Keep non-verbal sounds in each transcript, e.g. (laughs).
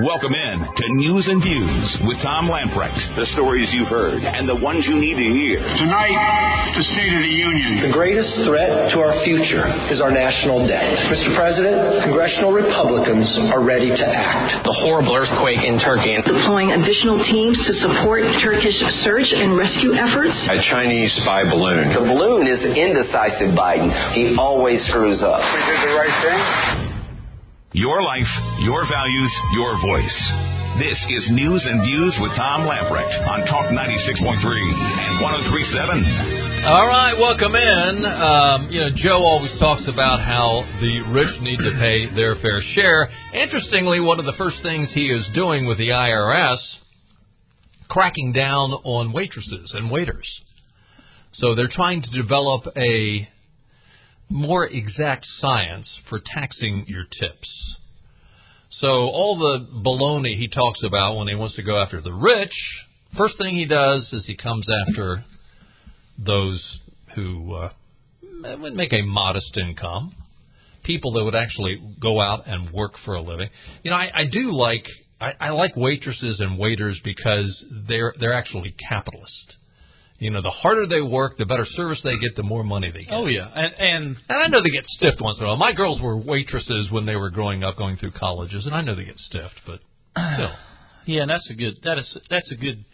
Welcome in to News and Views with Tom Lamprecht. The stories you've heard and the ones you need to hear. Tonight, the State of the Union. The greatest threat to our future is our national debt. Mr. President, congressional Republicans are ready to act. The horrible earthquake in Turkey. Deploying additional teams to support Turkish search and rescue efforts. A Chinese spy balloon. The balloon is indecisive, Biden. He always screws up. We did the right thing. Your life, your values, your voice. This is News and Views with Tom Lamprecht on Talk 96.3 and 1037. All right, welcome in. Um, you know, Joe always talks about how the rich need to pay their fair share. Interestingly, one of the first things he is doing with the IRS, cracking down on waitresses and waiters. So they're trying to develop a more exact science for taxing your tips. So all the baloney he talks about when he wants to go after the rich, first thing he does is he comes after those who uh, would make a modest income, people that would actually go out and work for a living. You know, I, I do like I, I like waitresses and waiters because they're they're actually capitalist. You know, the harder they work, the better service they get, the more money they get. Oh yeah, and and And I know they get stiffed once in a while. My girls were waitresses when they were growing up, going through colleges, and I know they get stiffed, but still. (sighs) yeah, and that's a good that is that's a good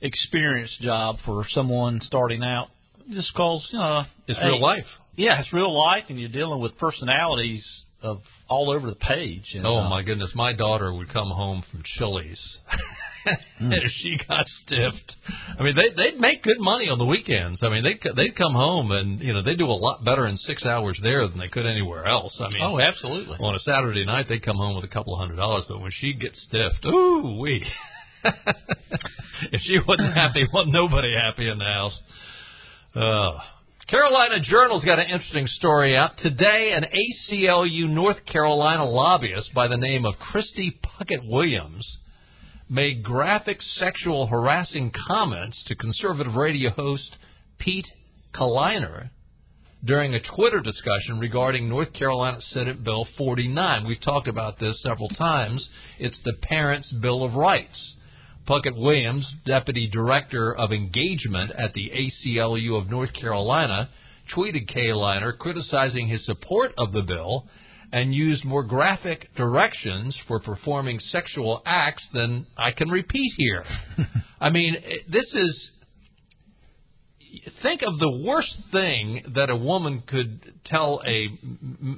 experience job for someone starting out. Just cause you know It's hey, real life. Yeah, it's real life, and you're dealing with personalities of all over the page. And, Oh uh, my goodness, my daughter would come home from Chili's. (laughs) and if she got stiffed, I mean, they they'd make good money on the weekends. I mean, they they'd come home and you know they do a lot better in six hours there than they could anywhere else. I mean, Oh, absolutely. on a Saturday night they'd come home with a couple of hundred dollars, but when she gets stiffed, ooh wee. (laughs) if she wasn't happy, (laughs) wasn't nobody happy in the house. Uh, Carolina Journal's got an interesting story out today. An ACLU North Carolina lobbyist by the name of Kristie Puckett Williams made graphic sexual harassing comments to conservative radio host Pete Kaliner during a Twitter discussion regarding North Carolina Senate Bill 49. We've talked about this several times. It's the Parents' Bill of Rights. Puckett Williams, Deputy Director of Engagement at the ACLU of North Carolina, tweeted Kaliner criticizing his support of the bill and used more graphic directions for performing sexual acts than I can repeat here. (laughs) I mean, eh, this is think of the worst thing that a woman could tell a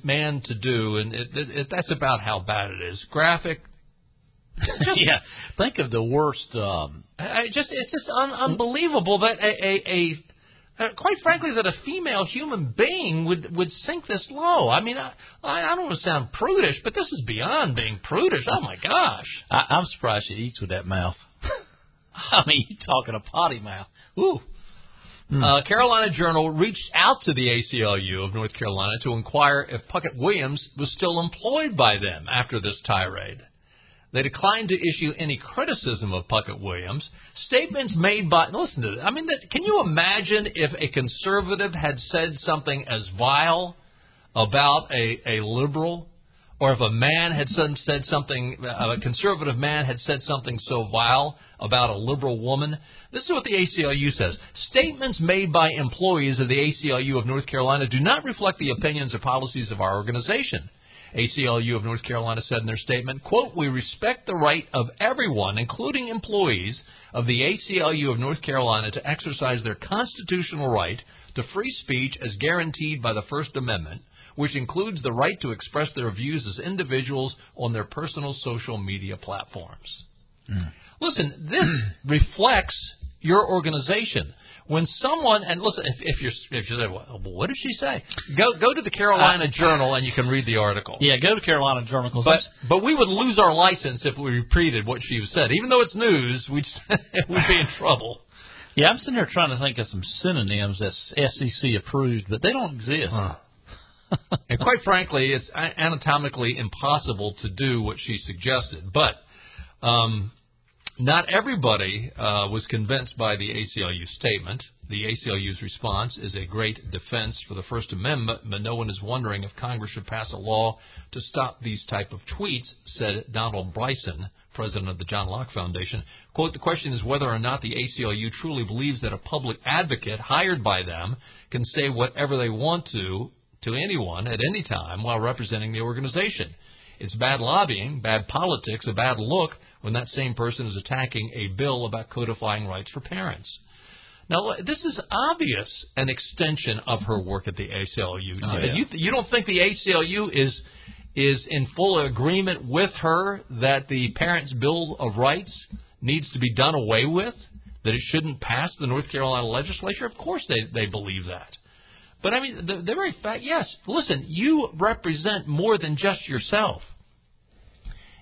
man to do, and it, it, it, that's about how bad it is. Graphic. (laughs) yeah, think of the worst. Um, I just it's just un- unbelievable that a, a, a uh, quite frankly that a female human being would would sink this low. I mean, I I don't want to sound prudish, but this is beyond being prudish. Oh my gosh. (laughs) I, I'm surprised she eats with that mouth. (laughs) I mean, you talking a potty mouth. Ooh. Uh, Carolina Journal reached out to the ACLU of North Carolina to inquire if Puckett Williams was still employed by them after this tirade. They declined to issue any criticism of Puckett Williams. Statements made by listen to this. I mean, that, can you imagine if a conservative had said something as vile about a, a liberal, or if a man had said, said something, a conservative man had said something so vile about a liberal woman? This is what the ACLU says. Statements made by employees of the ACLU of North Carolina do not reflect the opinions or policies of our organization. ACLU of North Carolina said in their statement, quote, we respect the right of everyone, including employees of the ACLU of North Carolina to exercise their constitutional right to free speech as guaranteed by the First Amendment, which includes the right to express their views as individuals on their personal social media platforms. Hmm. Listen, this reflects your organization. When someone and listen, if, if you're if you say, well, what did she say? Go go to the Carolina Journal and you can read the article. Yeah, go to Carolina Journal. But but we would lose our license if we repeated what she said. Even though it's news, we'd (laughs) we'd be in trouble. yeah, I'm sitting here trying to think of some synonyms that's FCC approved, but they don't exist. (laughs) And quite frankly, it's anatomically impossible to do what she suggested. But um, not everybody uh, was convinced by the ACLU statement. The ACLU's response is a great defense for the First Amendment, but no one is wondering if Congress should pass a law to stop these type of tweets, said Donald Bryson president of the John Locke Foundation. Quote, the question is whether or not the ACLU truly believes that a public advocate hired by them can say whatever they want to to anyone at any time while representing the organization. It's bad lobbying, bad politics, a bad look when that same person is attacking a bill about codifying rights for parents. Now, this is obvious an extension of her work at the ACLU. Oh, yeah. You you don't think the ACLU is is in full agreement with her that the Parents' Bill of Rights needs to be done away with? That it shouldn't pass the North Carolina legislature? Of course they they believe that. But I mean, the, the very fact, yes, listen, you represent more than just yourself.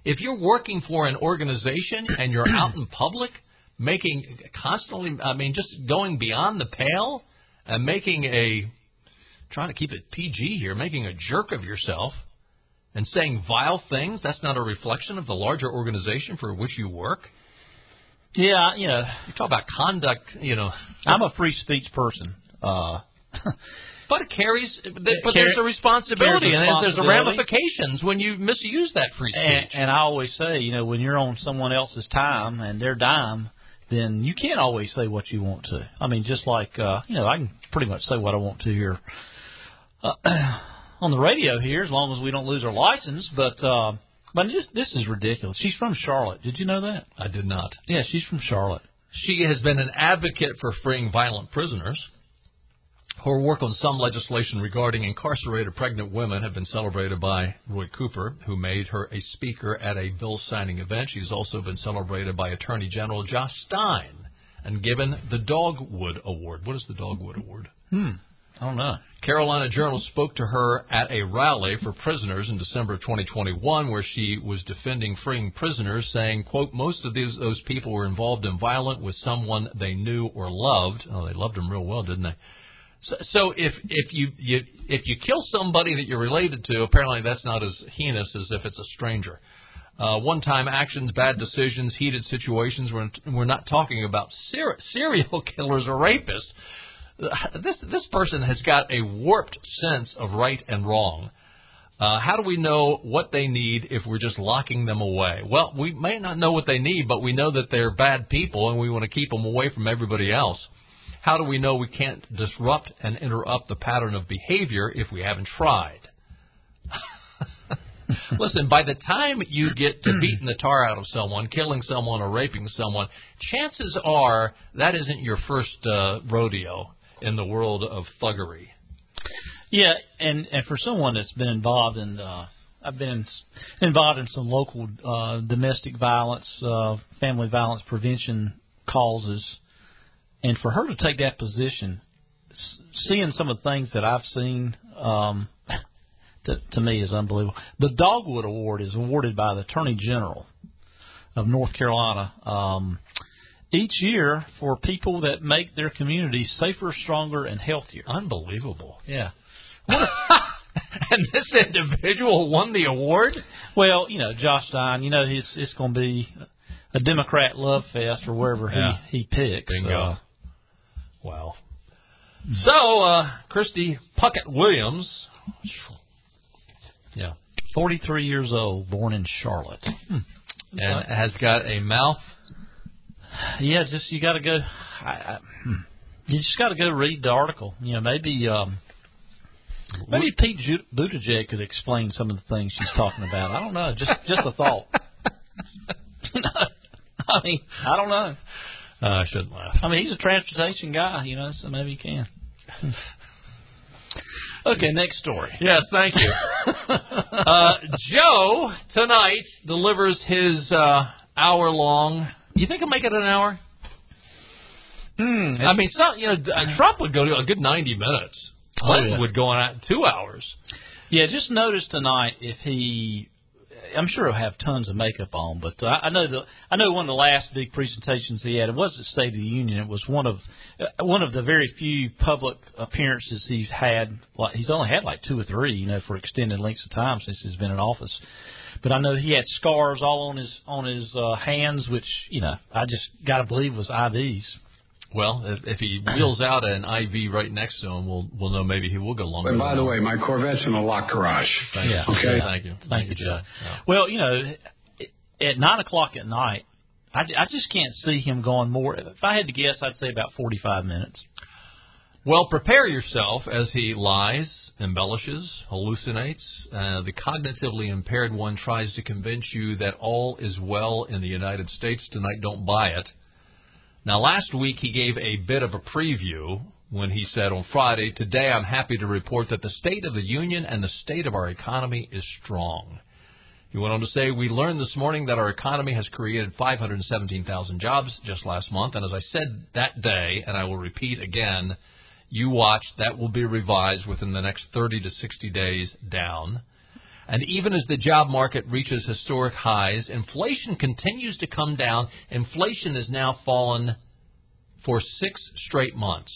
If you're working for an organization and you're out in public making constantly, I mean, just going beyond the pale and making a, trying to keep it PG here, making a jerk of yourself and saying vile things, that's not a reflection of the larger organization for which you work. Yeah, you know, You talk about conduct, you know. I'm a free speech person. Uh, (laughs) But it carries, but Carry- there's a responsibility, carries and there's a ramifications when you misuse that free speech. and, and I always say, you know, when you're on someone else's time and their dime, then you can't always say what you want to. I mean, just like uh, you know, I can pretty much say what I want to here uh, (clears throat) on the radio here, as long as we don't lose our license. But uh, but this this is ridiculous. She's from Charlotte. Did you know that? I did not. Yeah, she's from Charlotte. She has been an advocate for freeing violent prisoners. Her work on some legislation regarding incarcerated pregnant women have been celebrated by Roy Cooper, who made her a speaker at a bill signing event. She's also been celebrated by Attorney General Josh Stein and given the Dogwood Award. What is the Dogwood Award? Hmm. I don't know. Carolina Journal spoke to her at a rally for prisoners in December of 2021 where she was defending freeing prisoners saying, quote, most of these, those people were involved in violent with someone they knew or loved. Oh, they loved them real well, didn't they? So, so if if you, you if you kill somebody that you're related to, apparently that's not as heinous as if it's a stranger. Uh, one-time actions, bad decisions, heated situations. We're we're not talking about ser- serial (laughs) killers or rapists. This this person has got a warped sense of right and wrong. Uh, how do we know what they need if we're just locking them away? Well, we may not know what they need, but we know that they're bad people and we want to keep them away from everybody else. How do we know we can't disrupt and interrupt the pattern of behavior if we haven't tried? (laughs) Listen, by the time you get to beating the tar out of someone, killing someone, or raping someone, chances are that isn't your first uh, rodeo in the world of thuggery. Yeah, and and for someone that's been involved in, uh, I've been involved in some local uh, domestic violence, uh, family violence prevention causes, and for her to take that position, seeing some of the things that I've seen, um, (laughs) to, to me is unbelievable. The Dogwood Award is awarded by the Attorney General of North Carolina. Um, each year for people that make their community safer, stronger, and healthier. Unbelievable. Yeah. (laughs) and this individual won the award? Well, you know, Josh Stein, you know, he's it's going to be a Democrat love fest or wherever Yeah. he he picks. Bingo. Uh, Wow. So, uh, Kristie Puckett Williams. Yeah. 43 years old, born in Charlotte. And has got a mouth. Yeah, just you got to go. I, I, hmm. you just got to go read the article. You know, maybe um, maybe Pete Ju- Buttigieg could explain some of the things she's talking about. I don't know. Just just a thought. (laughs) I mean, I don't know. Uh, I shouldn't laugh. I mean, he's a transportation guy, you know, so maybe he can. (laughs) okay, next story. Yes, thank you. (laughs) uh, Joe tonight delivers his uh, hour long. You think he'll make it an hour? Hmm. I mean, some, you know, uh, Trump would go to a good ninety minutes. Oh, Clinton yeah. would go on at two hours. Yeah, just notice tonight if he. I'm sure he'll have tons of makeup on, but uh, I know the I know one of the last big presentations he had. It wasn't State of the Union. It was one of uh, one of the very few public appearances he's had. Like he's only had like two or three, you know, for extended lengths of time since he's been in office. But I know he had scars all on his on his uh, hands, which you know I just got to believe was IVs. Well, if, if he wheels out an IV right next to him, we'll we'll know maybe he will go longer. And by the way, my Corvette's in a locked garage. Thank Yeah. you. Okay. Thank you. Thank you, Joe. Yeah. Well, you know, at nine o'clock at night, I, I just can't see him going more. If I had to guess, I'd say about forty-five minutes. Well, prepare yourself as he lies, embellishes, hallucinates. Uh, the cognitively impaired one tries to convince you that all is well in the United States tonight. Don't buy it. Now, last week he gave a bit of a preview when he said on Friday, Today I'm happy to report that the state of the union and the state of our economy is strong. He went on to say, We learned this morning that our economy has created 517,000 jobs just last month. And as I said that day, and I will repeat again, you watch, that will be revised within the next 30 to 60 days down. And even as the job market reaches historic highs, inflation continues to come down. Inflation has now fallen for six straight months.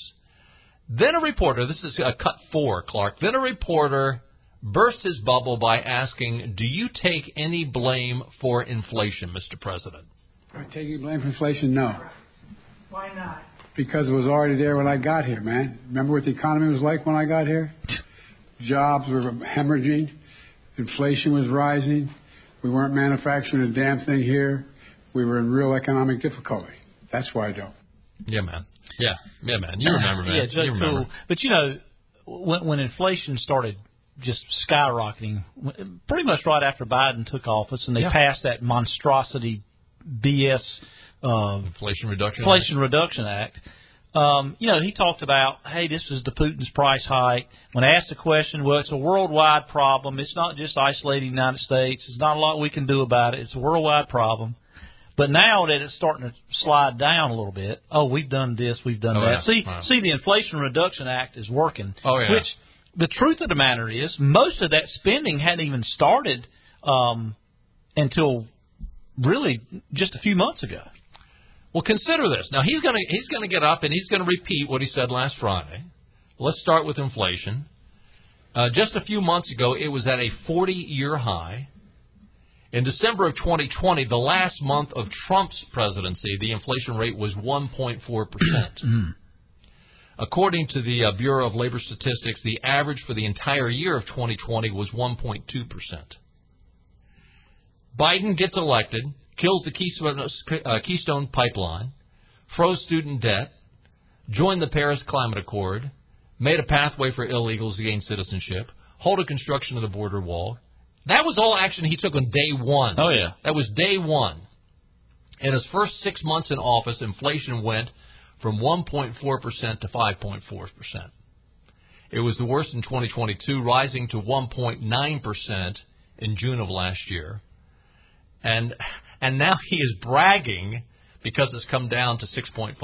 Then a reporter, this is a cut four, Clark, then a reporter burst his bubble by asking, Do you take any blame for inflation, Mr. President? I take any blame for inflation? No. Why not? Because it was already there when I got here, man. Remember what the economy was like when I got here? (laughs) Jobs were hemorrhaging. Inflation was rising. We weren't manufacturing a damn thing here. We were in real economic difficulty. That's why I don't. Yeah, man. Yeah, yeah, man. You remember, man. Yeah, Joe you remember. Cool. But you know, when, when inflation started just skyrocketing, pretty much right after Biden took office, and they Yeah. passed that monstrosity BS uh, Inflation Reduction Inflation Reduction Act. Um, you know, he talked about, hey, this is the Putin's price hike. When asked the question, well, it's a worldwide problem. It's not just isolated the United States. There's not a lot we can do about it. It's a worldwide problem. But now that it's starting to slide down a little bit, oh, we've done this, we've done Oh, that. yeah. See, Wow. see, the Inflation Reduction Act is working. Oh, yeah. Which the truth of the matter is, most of that spending hadn't even started um, until really just a few months ago. Well, consider this. Now he's going to he's going to get up and he's going to repeat what he said last Friday. Let's start with inflation. Uh, just a few months ago, it was at a 40-year high. In December of 2020, the last month of Trump's presidency, the inflation rate was 1.4 percent. (clears throat) According to the uh, Bureau of Labor Statistics, the average for the entire year of 2020 was 1.2 percent. Biden gets elected, kills the Keystone, uh, Keystone Pipeline, froze student debt, joined the Paris Climate Accord, made a pathway for illegals to gain citizenship, halted construction of the border wall. That was all action he took on day one. Oh, yeah. That was day one. In his first six months in office, inflation went from 1.4% to 5.4%. It was the worst in 2022, rising to 1.9% in June of last year. And and now he is bragging because it's come down to 6.5%.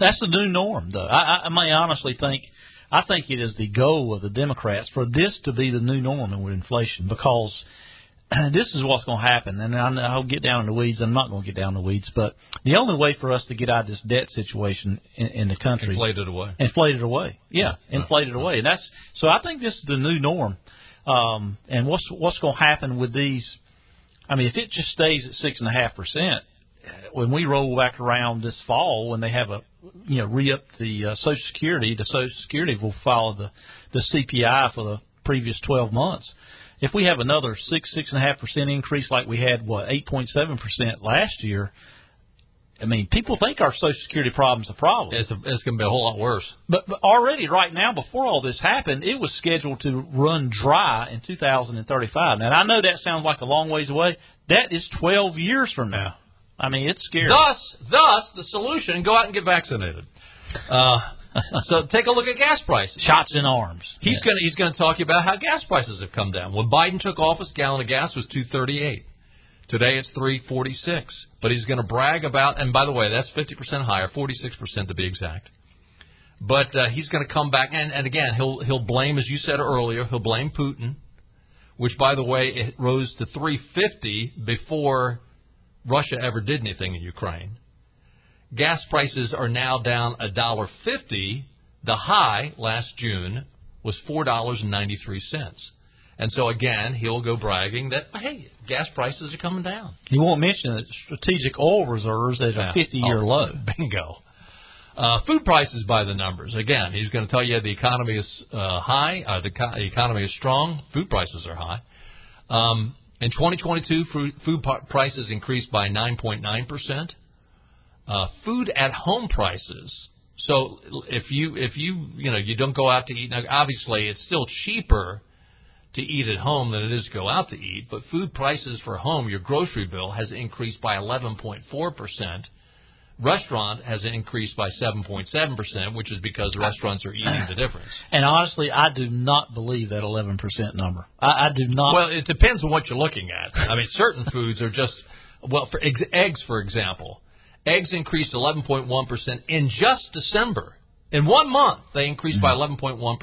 That's the new norm, though. I, I I may honestly think, I think it is the goal of the Democrats for this to be the new norm with inflation because (clears throat) this is what's going to happen. And I know I'll get down in the weeds. I'm not going to get down in the weeds, but the only way for us to get out of this debt situation in, in the country Inflated away. inflate it away. Yeah, inflate it away. And that's so. I think this is the new norm. Um, and what's what's going to happen with these? I mean, if it just stays at six and a half percent, when we roll back around this fall, when they have a you know re up the uh, Social Security, the Social Security will follow the the CPI for the previous twelve months. If we have another six six and a half percent increase like we had what eight point seven percent last year, I mean, people think our Social Security problem's a problem. It's, it's going to be a whole lot worse. But, but already, right now, before all this happened, it was scheduled to run dry in 2035. Now, I know that sounds like a long ways away. That is 12 years from now. I mean, it's scary. Thus, thus, the solution: go out and get vaccinated. Uh, so take a look at gas prices. Shots in arms. He's going to he's going to talk you about how gas prices have come down. When Biden took office, gallon of gas was two thirty eight. Today it's three forty six. But he's going to brag about, and by the way, that's fifty percent higher, forty six percent to be exact. But uh, he's going to come back, and, and again, he'll he'll blame, as you said earlier, he'll blame Putin, which by the way, it rose to three fifty before Russia ever did anything in Ukraine. Gas prices are now down a dollar fifty. The high last June was four dollars and ninety three cents. And so again, he'll go bragging that hey, gas prices are coming down. You won't mention that strategic oil reserves at a 50 year Oh, low. (laughs) Bingo. Uh, food prices by the numbers. Again, he's going to tell you the economy is uh, high, uh, the, co- the economy is strong, food prices are high. Um, In 2022, food prices increased by 9.9%. Uh, food at home prices. So if you if you you know you don't go out to eat now, obviously it's still cheaper to eat at home than it is to go out to eat. But food prices for home, your grocery bill has increased by 11.4 percent restaurant has increased by 7.7%, which is because restaurants are eating the difference. (sighs) And honestly, I do not believe that 11% number. I, I do not. Well, it depends on what you're looking at. I mean, certain (laughs) foods are just, well, for eggs, eggs for example, eggs increased 11.1% in just December. In one month, they increased mm-hmm. by 11.1%.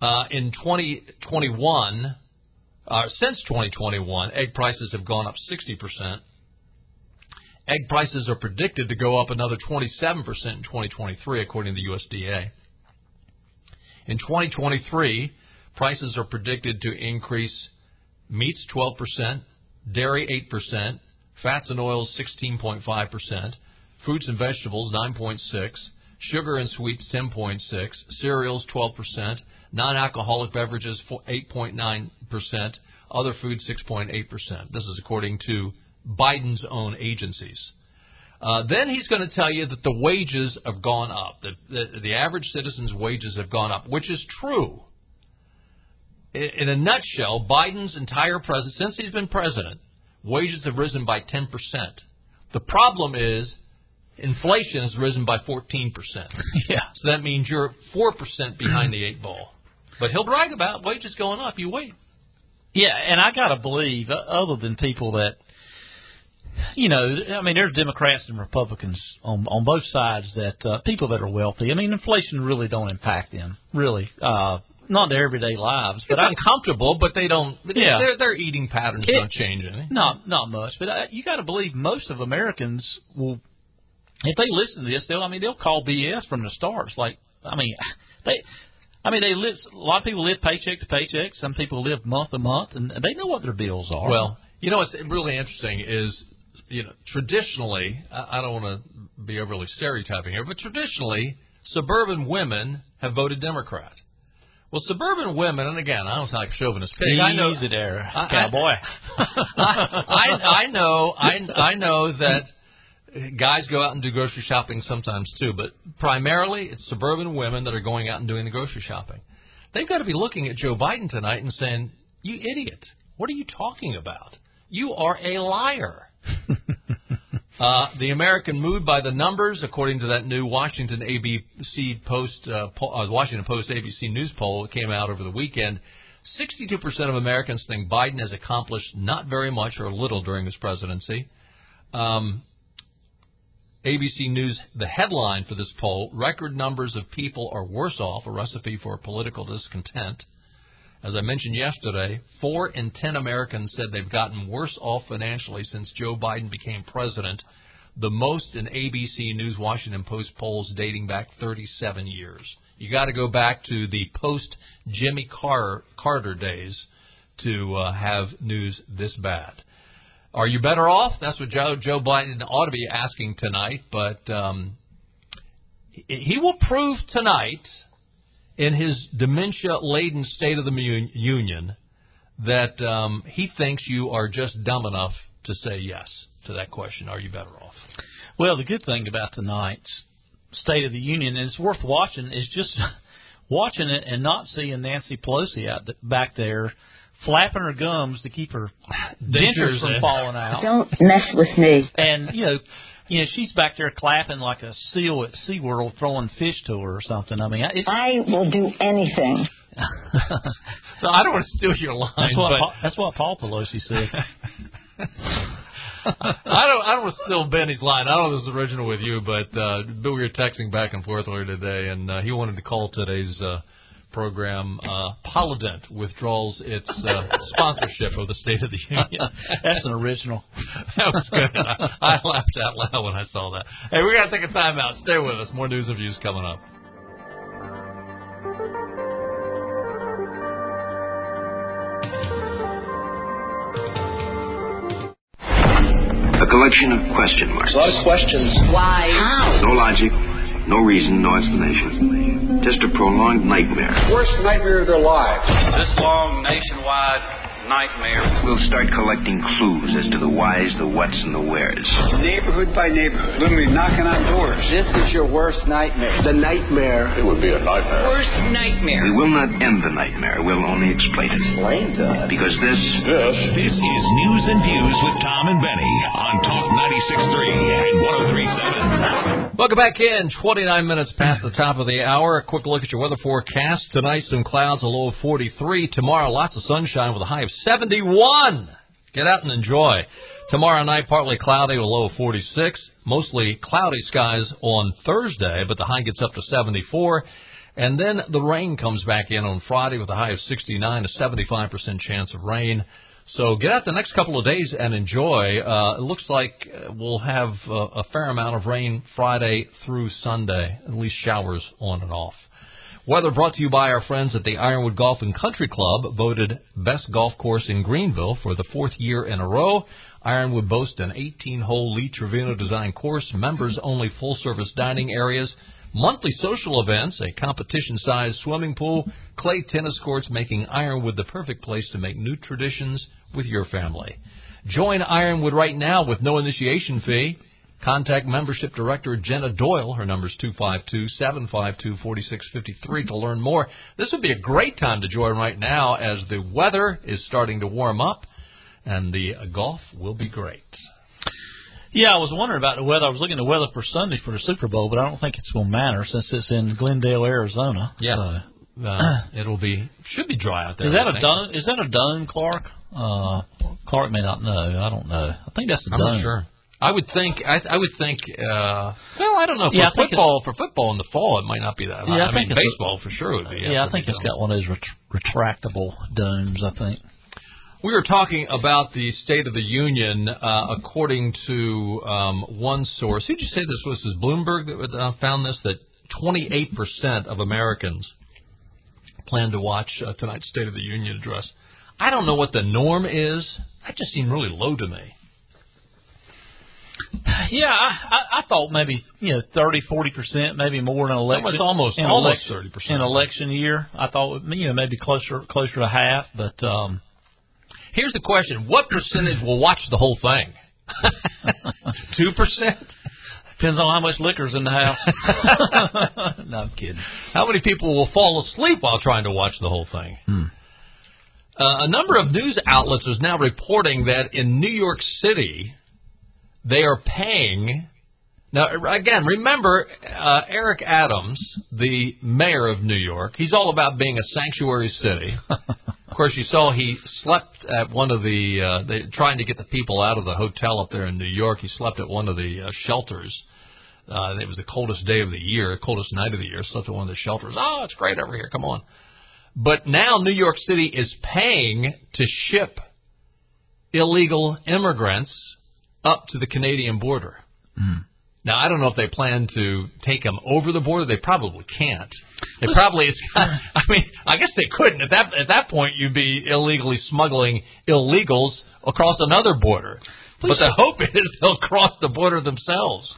Uh, in 2021, uh, since 2021, egg prices have gone up 60%. Egg prices are predicted to go up another 27% in 2023, according to the USDA. In 2023, prices are predicted to increase meats 12%, dairy 8%, fats and oils 16.5%, fruits and vegetables 9.6, sugar and sweets 10.6, cereals 12%, non-alcoholic beverages 8.9%, other food, 6.8%. This is according to Biden's own agencies. Uh, then he's going to tell you that the wages have gone up. that the, the average citizen's wages have gone up, which is true. In, in a nutshell, Biden's entire president, since he's been president, wages have risen by 10%. The problem is inflation has risen by 14%. (laughs) yeah. So that means you're 4% behind the eight ball. But he'll brag about wages going up. You wait. Yeah, and I got to believe, other than people that you know, I mean, there's Democrats and Republicans on on both sides that uh, people that are wealthy. I mean, inflation really don't impact them, really. Uh, not their everyday lives, but it's uncomfortable. But they don't. Yeah, their their eating patterns it, don't change any. Not not much, but uh, you got to believe most of Americans will, if they listen to this, they'll. I mean, they'll call BS from the start. It's like, I mean, (laughs) they. I mean, they live. A lot of people live paycheck to paycheck. Some people live month to month, and they know what their bills are. Well, you know what's really interesting is you know, traditionally, I don't want to be overly stereotyping here, but traditionally, suburban women have voted Democrat. Well, suburban women, and again, I don't sound like a chauvinist pig. I know there, cowboy. I, (laughs) I, I know, I, I know that guys go out and do grocery shopping sometimes too, but primarily it's suburban women that are going out and doing the grocery shopping. They've got to be looking at Joe Biden tonight and saying, "You idiot! What are you talking about? You are a liar." (laughs) uh, the American mood by the numbers, according to that new Washington ABC Post, uh, uh, Washington Post ABC News poll that came out over the weekend. 62% of Americans think Biden has accomplished not very much or little during his presidency. Um, ABC News, the headline for this poll record numbers of people are worse off, a recipe for political discontent. As I mentioned yesterday, four in ten Americans said they've gotten worse off financially since Joe Biden became president, the most in ABC News Washington Post polls dating back 37 years. You got to go back to the post Jimmy Carter, days to uh, have news this bad. Are you better off? That's what Joe, Joe Biden ought to be asking tonight, but um, he will prove tonight in his dementia laden State of the Union that um, he thinks you are just dumb enough to say yes to that question. Are you better off? Well, the good thing about tonight's State of the Union, and it's worth watching, is just (laughs) watching it and not seeing Nancy Pelosi out back there flapping her gums to keep her (laughs) dentures from falling out. Don't mess with me. And you know, you know, she's back there clapping like a seal at SeaWorld throwing fish to her or something. I mean, it's, I will do anything. (laughs) so I don't want to steal your line. That's what but... Paul, that's what Paul Pelosi said. (laughs) I don't. I don't want to steal Benny's line. I don't know if this is original with you, but uh, Bill we were texting back and forth earlier today, and uh, he wanted to call today's uh, program, uh, Polident withdraws its uh, sponsorship of the State of the Union. (laughs) That's an original. (laughs) that was good. I, I laughed out loud when I saw that. Hey, we got to take a time out. Stay with us. More news and views coming up. A collection of question marks. A lot of questions. Why? How? No logic, no reason, no explanation. Just a prolonged nightmare. Worst nightmare of their lives. This long nationwide nightmare. We'll start collecting clues as to the whys, the whats, and the wheres. Neighborhood by neighborhood, literally knocking on doors. This is your worst nightmare. The nightmare. It would be a nightmare. Worst nightmare. We will not end the nightmare. We'll only explain it. Explain to us. Because this. This. This is News and Views with Tom and Benny on Talk 96.3 and 103.7. Welcome back in. 29 minutes past the top of the hour. A quick look at your weather forecast. Tonight, some clouds, a low of 43. Tomorrow, lots of sunshine with a high of 71. Get out and enjoy. Tomorrow night, partly cloudy a low of 46. Mostly cloudy skies on Thursday, but the high gets up to 74. And then the rain comes back in on Friday with a high of 69, a 75% chance of rain. So get out the next couple of days and enjoy. Uh, it looks like uh, we'll have uh, a fair amount of rain Friday through Sunday, at least showers on and off. Weather brought to you by our friends at the Ironwood Golf and Country Club, voted best golf course in Greenville for the fourth year in a row. Ironwood boasts an 18-hole Lee Trevino design course, members-only full-service dining areas, monthly social events, a competition-sized swimming pool, clay tennis courts, making Ironwood the perfect place to make new traditions with your family. Join Ironwood right now with no initiation fee. Contact Membership Director Jenna Doyle. Her number is 252-752-4653 to learn more. This would be a great time to join right now as the weather is starting to warm up and the golf will be great. Yeah, I was wondering about the weather. I was looking at the weather for Sunday for the Super Bowl, but I don't think it's going to matter since it's in Glendale, Arizona. Yeah. So. Uh, (clears throat) it'll be should be dry out there. Is that I a think. dome? Is that a dome, Clark? Uh, Clark may not know. I don't know. I think that's a I'm dome. not sure. I would think. I, I would think. Uh, well, I don't know. For Yeah, football, for football in the fall, it might not be that. Yeah, I I, mean, it's a- baseball for sure would be. Yeah, I think it's got one of those ret- retractable domes. I think. We were talking about the State of the Union, uh, according to um, one source. Who'd you say this was? Is Bloomberg that uh, found this? That 28% of Americans plan to watch uh, tonight's State of the Union address. I don't know what the norm is. That just seemed really low to me. Yeah, I, I, I thought maybe you know thirty, forty percent, maybe more in an election. Almost- almost- in almost election- 30%. in election year. I thought you know maybe closer closer to half, but um, Here's the question: What percentage will watch the whole thing? (laughs) Two percent. depends on how much liquor's in the house. (laughs) (laughs) no, I'm kidding. How many people will fall asleep while trying to watch the whole thing? Uh, a number of news outlets is now reporting that in New York City, they are paying. Now, again, remember uh, Eric Adams, the mayor of New York. He's all about being a sanctuary city. (laughs) of course, you saw he slept at one of the uh, they, trying to get the people out of the hotel up there in New York. He slept at one of the uh, shelters. Uh, it was the coldest day of the year, coldest night of the year. Slept at one of the shelters. Oh, it's great over here. Come on. But now New York City is paying to ship illegal immigrants up to the Canadian border. Mm-hmm. Now I don't know if they plan to take them over the border. They probably can't. They probably it's. Uh, (laughs) I mean, I guess they couldn't. At that at that point, you'd be illegally smuggling illegals across another border. But the hope (laughs) is they'll cross the border themselves.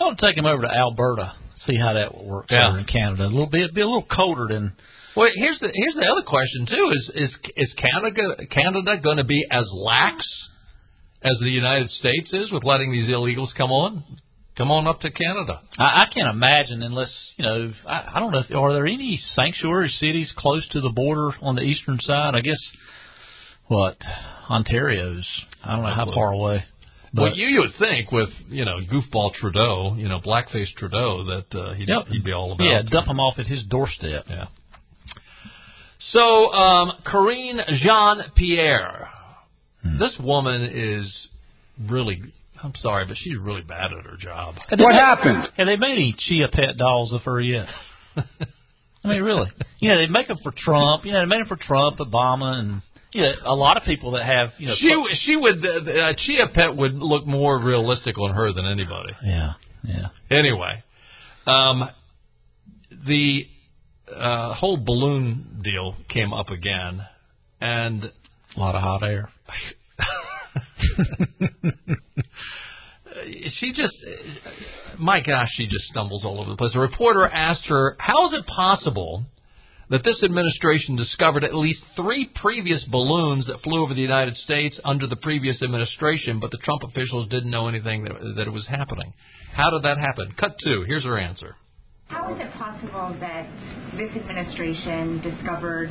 I'll take them over to Alberta. See how that works Yeah. over in Canada. A little bit, be a little colder than. Well, here's the here's the other question too: is is is Canada Canada going to be as lax as the United States is with letting these illegals come on? Come on up to Canada. I, I can't imagine unless you know. I, I don't know. If, are there any sanctuary cities close to the border on the eastern side? I guess what Ontario's. I don't know how far away. But well, you, you would think with you know goofball Trudeau, you know blackface Trudeau, that uh, he'd, Yep. he'd be all about. yeah, dump him off at his doorstep. Yeah. So, um, Karine Jean Pierre, Hmm. this woman is really. I'm sorry, but she's really bad at her job. Have What made- happened? Have they made any chia pet dolls of her yet? I mean, really? You know, they make them for Trump. You know, they made them for Trump, Obama, and you know, a lot of people that have you know. She she would uh, uh, Chia Pet would look more realistic on her than anybody. yeah, yeah. Anyway, um, the uh, whole balloon deal came up again, and A lot of hot air. (laughs) she just, my gosh, she just stumbles all over the place. A reporter asked her, "How is it possible that this administration discovered at least three previous balloons that flew over the United States under the previous administration, but the Trump officials didn't know anything that, that it was happening. How did that happen? Cut two. Here's her answer. How is it possible that this administration discovered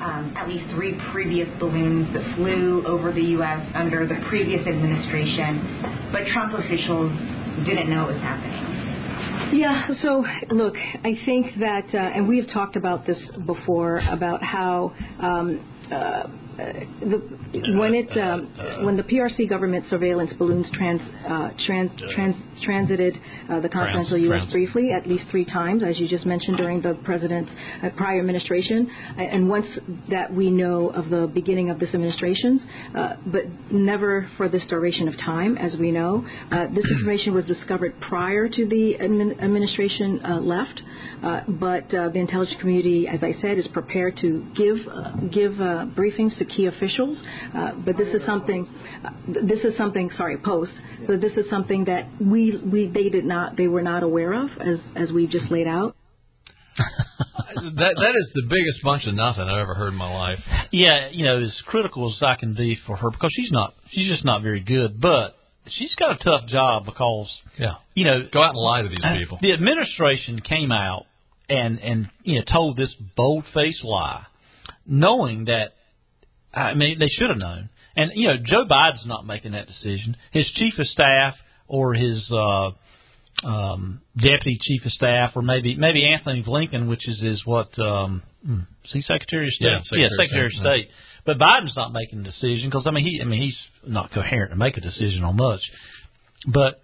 um, at least three previous balloons that flew over the U.S. under the previous administration, but Trump officials didn't know it was happening? Yeah, so look, I think that, uh, and we have talked about this before about how um, uh, the, when it um, when the PRC government surveillance balloons trans, uh, trans, trans, transited uh, the continental U.S. Trans. briefly at least three times, as you just mentioned during the president's uh, prior administration, and once that we know of the beginning of this administration, uh, but never for this duration of time, as we know. Uh, this (clears throat) information was discovered prior to the admin, administration uh, left, but the intelligence community, as I said, is prepared to give give briefings to key officials. Uh, but this is something, uh, this is something, sorry, post, but this is something that we, we, they did not, they were not aware of as, as we've just laid out. (laughs) that that is the biggest bunch of nothing I've ever heard in my life. Yeah, you know, as critical as I can be for her because she's not she's just not very good, but she's got a tough job because yeah, you know, go out and lie to these people. The administration came out and and you know told this bold faced lie, knowing that I mean, they should have known. And you know, Joe Biden's not making that decision. His chief of staff or his uh, um, deputy chief of staff, or maybe maybe Antony Blinken, which is his what? Um, hmm, is he Secretary of State? Yeah, Secretary, yeah, Secretary of State. State. But Biden's not making a decision because I mean he I mean he's not coherent to make a decision on much. But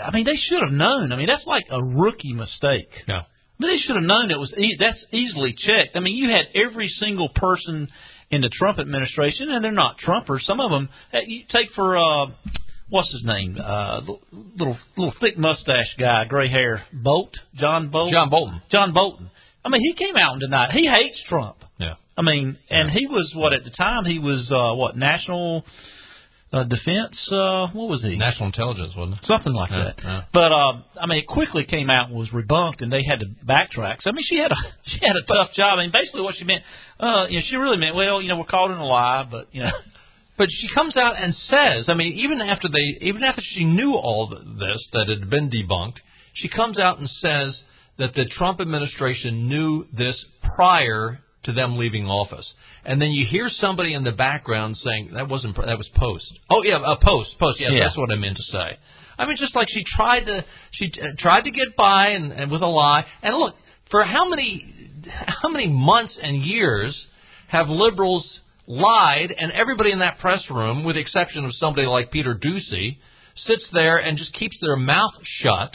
I mean they should have known. I mean that's like a rookie mistake. Yeah. But they should have known it was e- that's easily checked. I mean, you had every single person in the Trump administration, and they're not Trumpers. Some of them, you take for uh, what's his name, uh, little little thick mustache guy, gray hair, Bolt, John Bolt, John Bolton, John Bolton. I mean, he came out and denied he hates Trump. Yeah. I mean, and he was what at the time he was uh, what national uh, defense. Uh, what was he? National intelligence, wasn't it? Something like yeah, that. Yeah. But uh, I mean, it quickly came out and was rebunked, and they had to backtrack. So I mean, she had a (laughs) she had a tough job. I mean, basically what she meant, uh, you know, she really meant, well, you know, we're caught in a lie, but you know. (laughs) But she comes out and says, I mean, even after they, even after she knew all this that had been debunked, she comes out and says that the Trump administration knew this prior to them leaving office. And then you hear somebody in the background saying that wasn't that was post. Oh yeah, a post, post. Yeah, Yeah. that's what I meant to say. I mean, just like she tried to she uh, tried to get by and, and with a lie. And look, for how many how many months and years have liberals lied, and everybody in that press room, with the exception of somebody like Peter Doocy, sits there and just keeps their mouth shut.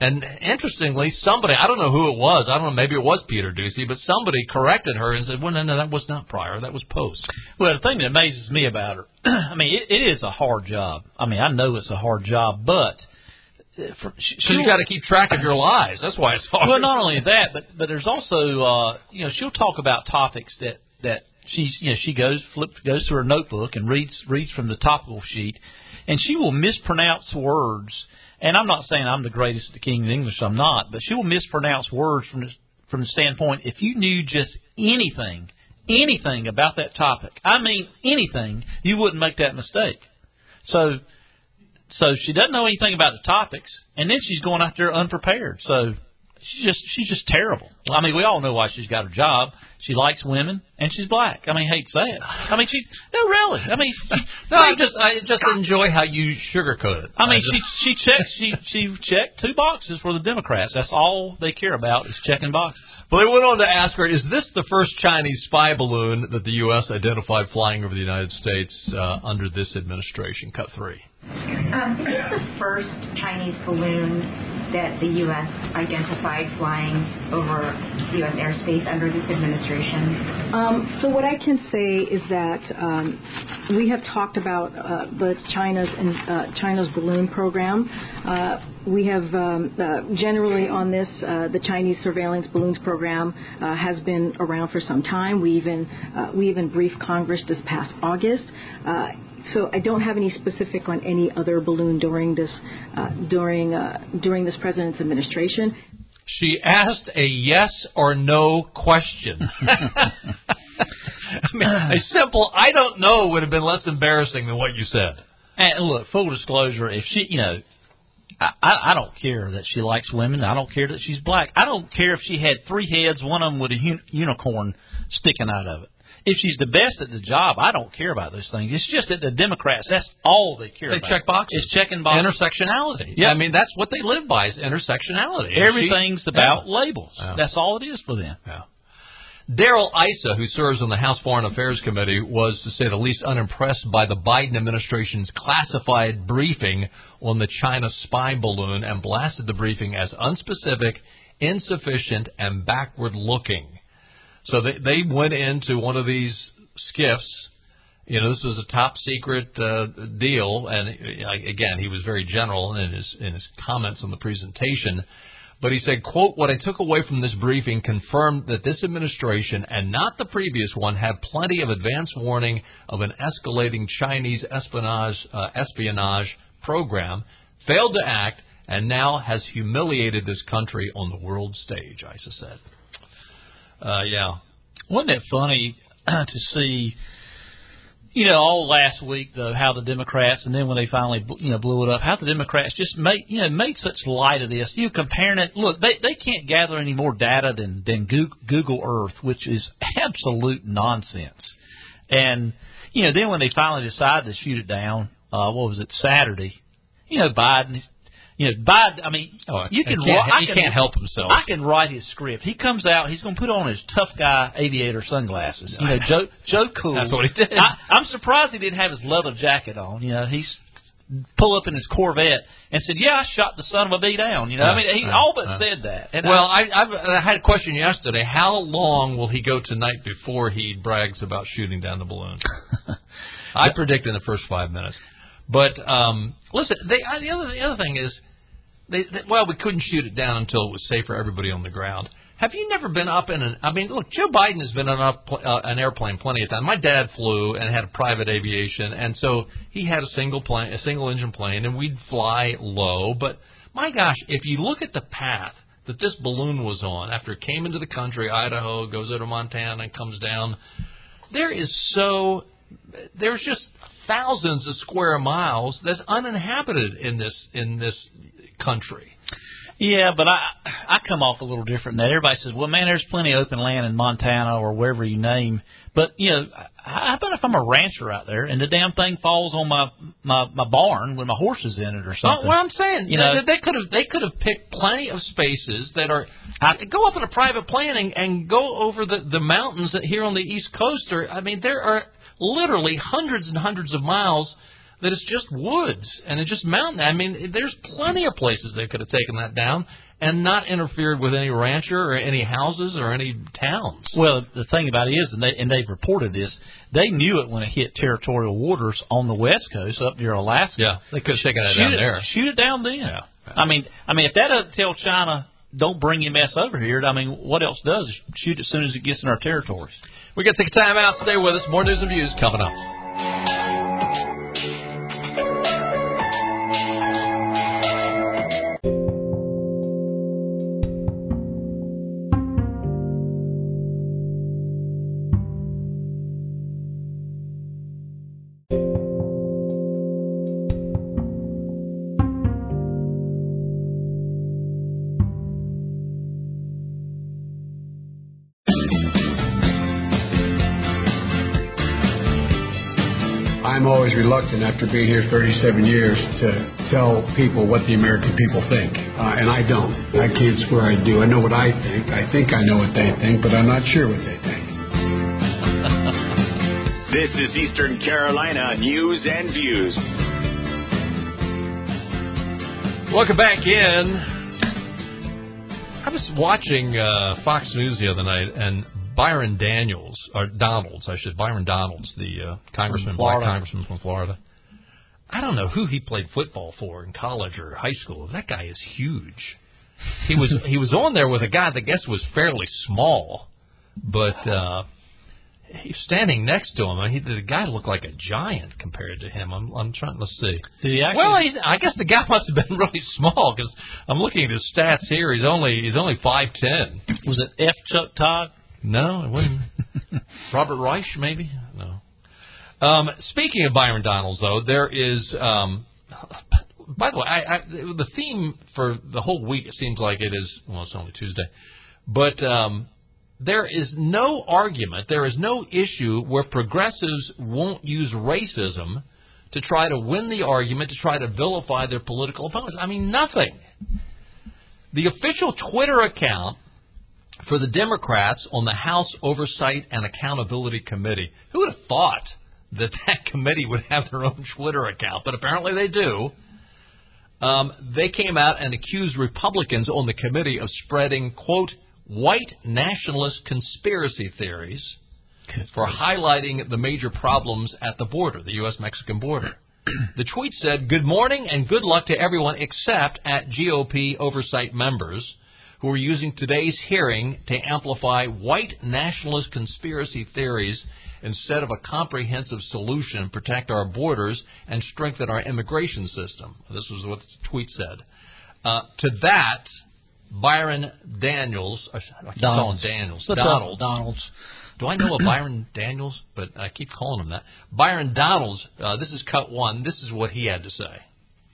And interestingly, somebody, I don't know who it was, I don't know, maybe it was Peter Doocy, but somebody corrected her and said, well, no, no, that was not prior, that was post. Well, the thing that amazes me about her, (clears throat) I mean, it, it is a hard job. I mean, I know it's a hard job, but for, she, So you got to keep track of your lies. That's why it's hard. Well, not only that, but but there's also uh, you know she'll talk about topics that that she's you know she goes flip goes to her notebook and reads reads from the topical sheet, and she will mispronounce words. And I'm not saying I'm the greatest at the King King's English. I'm not, but she will mispronounce words from the from the standpoint if you knew just anything anything about that topic, I mean anything, you wouldn't make that mistake. So so she doesn't know anything about the topics, and then she's going out there unprepared. So she's just she's just terrible. I mean, we all know why she's got her job. She likes women, and she's black. I mean, I hate to say it. I mean, she no really. I mean, she, (laughs) no, I just I just enjoy how you sugarcoat it. I mean, just, she she checked she she checked two boxes for the Democrats. That's all they care about is checking boxes. But they went on to ask her, "Is this the first Chinese spy balloon that the U.S. identified flying over the United States uh, under this administration?" Cut three. Um, is this the first Chinese balloon that the U.S. identified flying over U.S. airspace under this administration? Um, so what I can say is that um, we have talked about uh, the China's uh, China's balloon program. Uh, we have um, uh, generally on this uh, the Chinese surveillance balloons program uh, has been around for some time. We even we even briefed Congress this past August so I don't have any specific on any other balloon during this uh, during uh, during this president's administration. She asked a yes or no question. (laughs) (laughs) I mean, a simple "I don't know" would have been less embarrassing than what you said. And look, full disclosure, if she, you know, I, I don't care that she likes women. I don't care that she's black. I don't care if she had three heads, one of them with a un- unicorn sticking out of it. If she's the best at the job, I don't care about those things. It's just that the Democrats, that's all they care They about. They check boxes. It's checking boxes. Intersectionality. Yeah. I mean, that's what they live by is intersectionality. Everything's she- about Yeah. labels. Yeah. That's all it is for them. Yeah. Darrell Issa, who serves on the House Foreign Affairs Committee, was, to say the least, unimpressed by the Biden administration's classified briefing on the China spy balloon and blasted the briefing as unspecific, insufficient, and backward looking. So they, they went into one of these SCIFs. You know, this was a top secret uh, deal, and uh, again, he was very general in his in his comments on the presentation. But he said, quote, what I took away from this briefing confirmed that this administration and not the previous one had plenty of advance warning of an escalating Chinese espionage, uh, espionage program, failed to act, and now has humiliated this country on the world stage, Issa said. Uh, yeah. Wasn't it funny (clears throat) to see, you know, all last week though how the Democrats and then when they finally you know blew it up, how the Democrats just made you know made such light of this. You comparing it. Look, they they can't gather any more data than than Google Earth, which is (laughs) absolute nonsense. And you know, then when they finally decided to shoot it down, uh, what was it Saturday? You know, Biden. You know, Biden. I mean, Oh, you can. can't- I he can- can't help himself. I can write his script. He comes out. He's going to put on his tough guy aviator sunglasses. You know, (laughs) Joe Joe Cool. That's what he did. I, I'm surprised he didn't have his leather jacket on. You know, he's pull up in his Corvette and said, "Yeah, I shot the son of a bee down." You know, I mean, he Uh, all but uh. said that. And well, I, I, I've, I had a question yesterday. How long will he go tonight before he brags about shooting down the balloon? (laughs) I predict in the first five minutes. But um, listen, they, uh, the other the other thing is, they, they, well, we couldn't shoot it down until it was safe for everybody on the ground. Have you never been up in an? I mean, look, Joe Biden has been on uh, an airplane plenty of times. My dad flew and had a private aviation, and so he had a single plane, a single engine plane, and we'd fly low. But my gosh, if you look at the path that this balloon was on after it came into the country, Idaho, goes over to Montana, and comes down, there is so there's just thousands of square miles that's uninhabited in this in this country. Yeah, but I I come off a little different than that. Everybody says, "Well, man, there's plenty of open land in Montana or wherever you name." But you know, how about if I'm a rancher out there and the damn thing falls on my my my barn with my horses in it or Well, something? what I'm saying, You know- they, they could have they could have picked plenty of spaces that are go up in a private planning and go over the the mountains that here on the East Coast. Or I mean, there are literally hundreds and hundreds of miles that it's just woods and it's just mountain. I mean, there's plenty of places they could have taken that down and not interfered with any rancher or any houses or any towns. Well, the thing about it is, and, they, and they've reported this, they knew it when it hit territorial waters on the west coast up near Alaska. Yeah, they could have taken that down it, there. Shoot it down then. Yeah. I mean, I mean, if that doesn't tell China, don't bring your mess over here. I mean, what else does? Shoot as soon as it gets in our territories. We got to take a time out. Stay with us. More news and views coming up. After being here 37 years to tell people what the American people think. Uh, and I don't. I can't swear I do. I know what I think. I think I know what they think, but I'm not sure what they think. (laughs) This is Eastern Carolina News and Views. Welcome back in. I was watching uh, Fox News the other night, and Byron Daniels, or Donalds, I should, Byron Donalds, the uh, congressman, black congressman from Florida. I don't know who he played football for in college or high school. That guy is huge. He was he was on there with a guy that I guess was fairly small, but uh, he's standing next to him. I mean, he, the guy looked like a giant compared to him. I'm, I'm trying to see. Did he actually? Well, he, I guess the guy (laughs) must have been really small because I'm looking at his stats here. He's only he's only five ten. Was it F. Chuck Todd? No, it wasn't. (laughs) Robert Reich, maybe. No. Um, speaking of Byron Donalds, though, there is. Um, by the way, I, I, the theme for the whole week it seems like it is. Well, it's only Tuesday, but um, there is no argument, there is no issue where progressives won't use racism to try to win the argument, to try to vilify their political opponents. I mean, nothing. The official Twitter account for the Democrats on the House Oversight and Accountability Committee. Who would have thought that (laughs) that committee would have their own Twitter account? But apparently they do. Um, they came out and accused Republicans on the committee of spreading, quote, white nationalist conspiracy theories for highlighting the major problems at the border, the U.S. Mexican border. (clears throat) the tweet said, Good morning and good luck to everyone except at GOP oversight members who are using today's hearing to amplify white nationalist conspiracy theories instead of a comprehensive solution, to protect our borders, and strengthen our immigration system. This was what the tweet said. Uh, to that, Byron Daniels, I keep calling Daniels, Donalds. Donalds. Do I know a (clears throat) Byron Daniels? But I keep calling him that. Byron Donalds. Uh, this is cut one. This is what he had to say.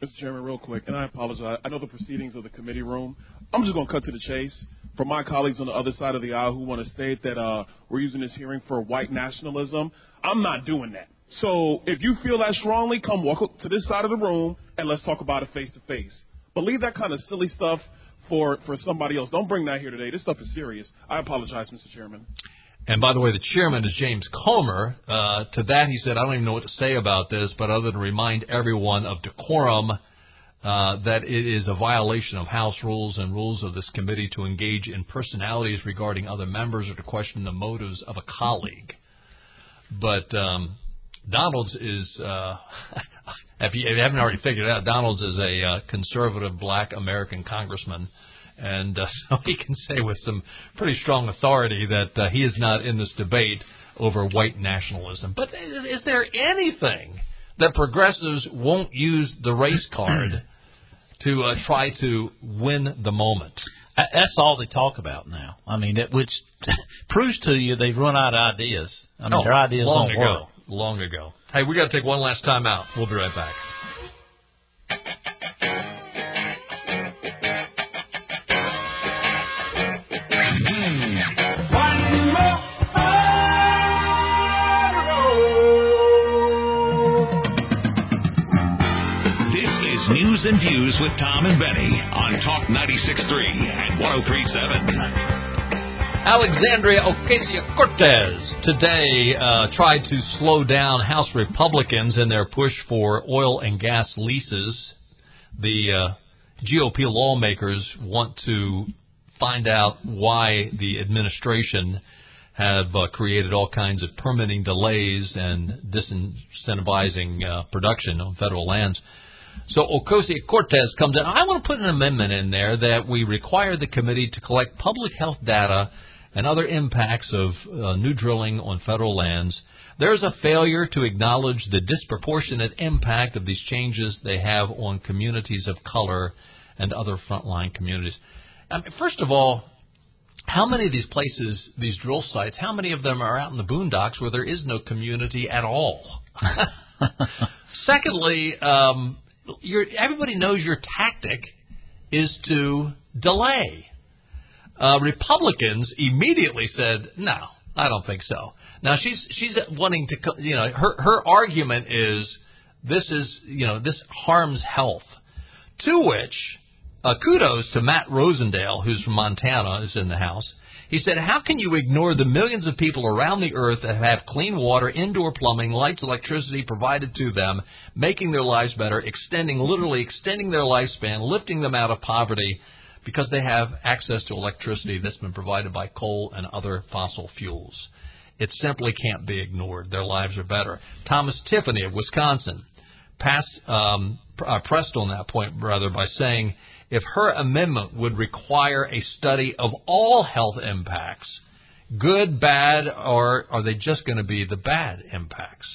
Mr. Chairman, real quick, and I apologize. I know the proceedings of the committee room. I'm just going to cut to the chase. For my colleagues on the other side of the aisle who want to state that uh, we're using this hearing for white nationalism, I'm not doing that. So if you feel that strongly, come walk up to this side of the room and let's talk about it face to face. But leave that kind of silly stuff for, for somebody else. Don't bring that here today. This stuff is serious. I apologize, Mr. Chairman. And by the way, the chairman is James Comer. Uh, to that, he said, I don't even know what to say about this, but other than remind everyone of decorum, uh, that it is a violation of House rules and rules of this committee to engage in personalities regarding other members or to question the motives of a colleague. But um, Donalds is, uh, (laughs) if, you, if you haven't already figured it out, Donalds is a uh, conservative black American congressman and uh, (laughs) so he can say with some pretty strong authority that uh, he is not in this debate over white nationalism. But is, is there anything that progressives won't use the race (clears throat) card to uh, try to win the moment? That's all they talk about now. I mean, it, which (laughs) proves to you they've run out of ideas. I mean, oh, their ideas long don't ago, work. Long ago. Hey, we got to take one last time out. We'll be right back. News with Tom and Benny on Talk 96.3 and 103.7. Alexandria Ocasio Cortez today uh, tried to slow down House Republicans in their push for oil and gas leases. The uh, GOP lawmakers want to find out why the administration have uh, created all kinds of permitting delays and disincentivizing uh, production on federal lands. So Ocasio Cortez comes in. I want to put an amendment in there that we require the committee to collect public health data and other impacts of uh, new drilling on federal lands. There's a failure to acknowledge the disproportionate impact of these changes they have on communities of color and other frontline communities. I mean, first of all, how many of these places, these drill sites, how many of them are out in the boondocks where there is no community at all? (laughs) Secondly, um, your, everybody knows your tactic is to delay. Uh, Republicans immediately said, "No, I don't think so." Now she's she's wanting to, you know, her her argument is this is you know this harms health. To which, uh, kudos to Matt Rosendale, who's from Montana, is in the house. He said, How can you ignore the millions of people around the earth that have clean water, indoor plumbing, lights, electricity provided to them, making their lives better, extending, literally extending their lifespan, lifting them out of poverty because they have access to electricity that's been provided by coal and other fossil fuels? It simply can't be ignored. Their lives are better. Thomas Tiffany of Wisconsin passed, um, uh, pressed on that point, rather, by saying if her amendment would require a study of all health impacts, good, bad, or are they just going to be the bad impacts?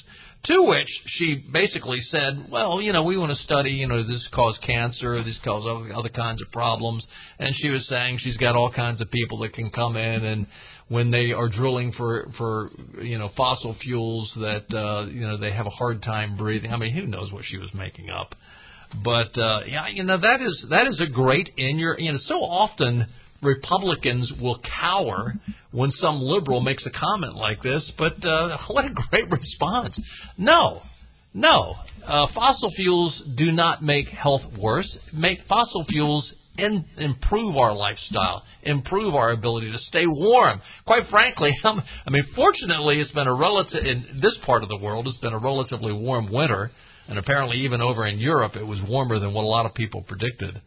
To which she basically said, well, you know, we want to study, you know, this cause cancer, this cause other kinds of problems. And she was saying she's got all kinds of people that can come in and when they are drilling for, for, you know, fossil fuels that, uh, you know, they have a hard time breathing. I mean, who knows what she was making up. But, uh, yeah, you know, that is, that is a great in your, you know, so often, Republicans will cower when some liberal makes a comment like this, but uh, (laughs) what a great response. No, no. Uh, fossil fuels do not make health worse. Make fossil fuels in, improve our lifestyle, improve our ability to stay warm. Quite frankly, (laughs) I mean, fortunately, it's been a relative in this part of the world. It's been a relatively warm winter, and apparently, even over in Europe, it was warmer than what a lot of people predicted.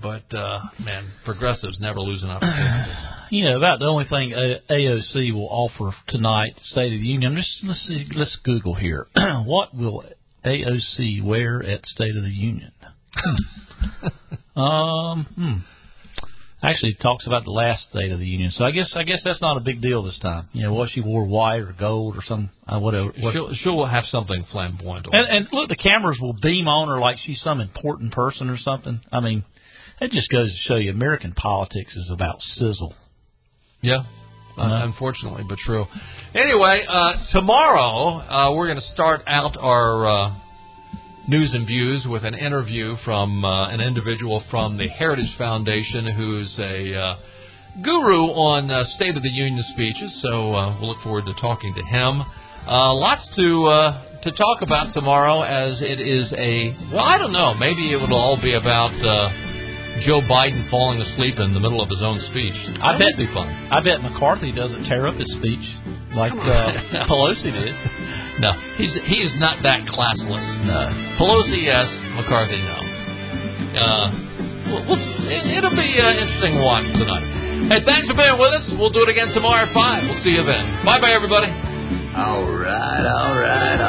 But uh, man, progressives never lose an opportunity. (sighs) You know, about the only thing AOC will offer tonight, State of the Union. Just let's see, let's Google here. (clears throat) what will AOC wear at State of the Union? (laughs) um, hmm. Actually, talks about the last State of the Union, so I guess I guess that's not a big deal this time. You know, what she wore white or gold or some uh, whatever. What, she'll, she'll have something flamboyant. And, and look, the cameras will beam on her like she's some important person or something. I mean, it just goes to show you American politics is about sizzle. Yeah. Uh, unfortunately, but true. Anyway, uh, tomorrow uh, we're going to start out our uh, news and views with an interview from uh, an individual from the Heritage Foundation who's a uh, guru on uh, State of the Union speeches. So uh, we'll look forward to talking to him. Uh, lots to uh, to talk about tomorrow, as it is a well, I don't know. Maybe it will all be about Joe Biden falling asleep in the middle of his own speech. I that bet be fun. I bet McCarthy doesn't tear up his speech like uh, (laughs) Pelosi did. No, he's he's not that classless. No, Pelosi yes, McCarthy no. Uh, we'll, we'll, it'll be an interesting watch tonight. Hey, thanks for being with us. We'll do it again tomorrow at five. We'll see you then. Bye, bye, everybody. All right, all right.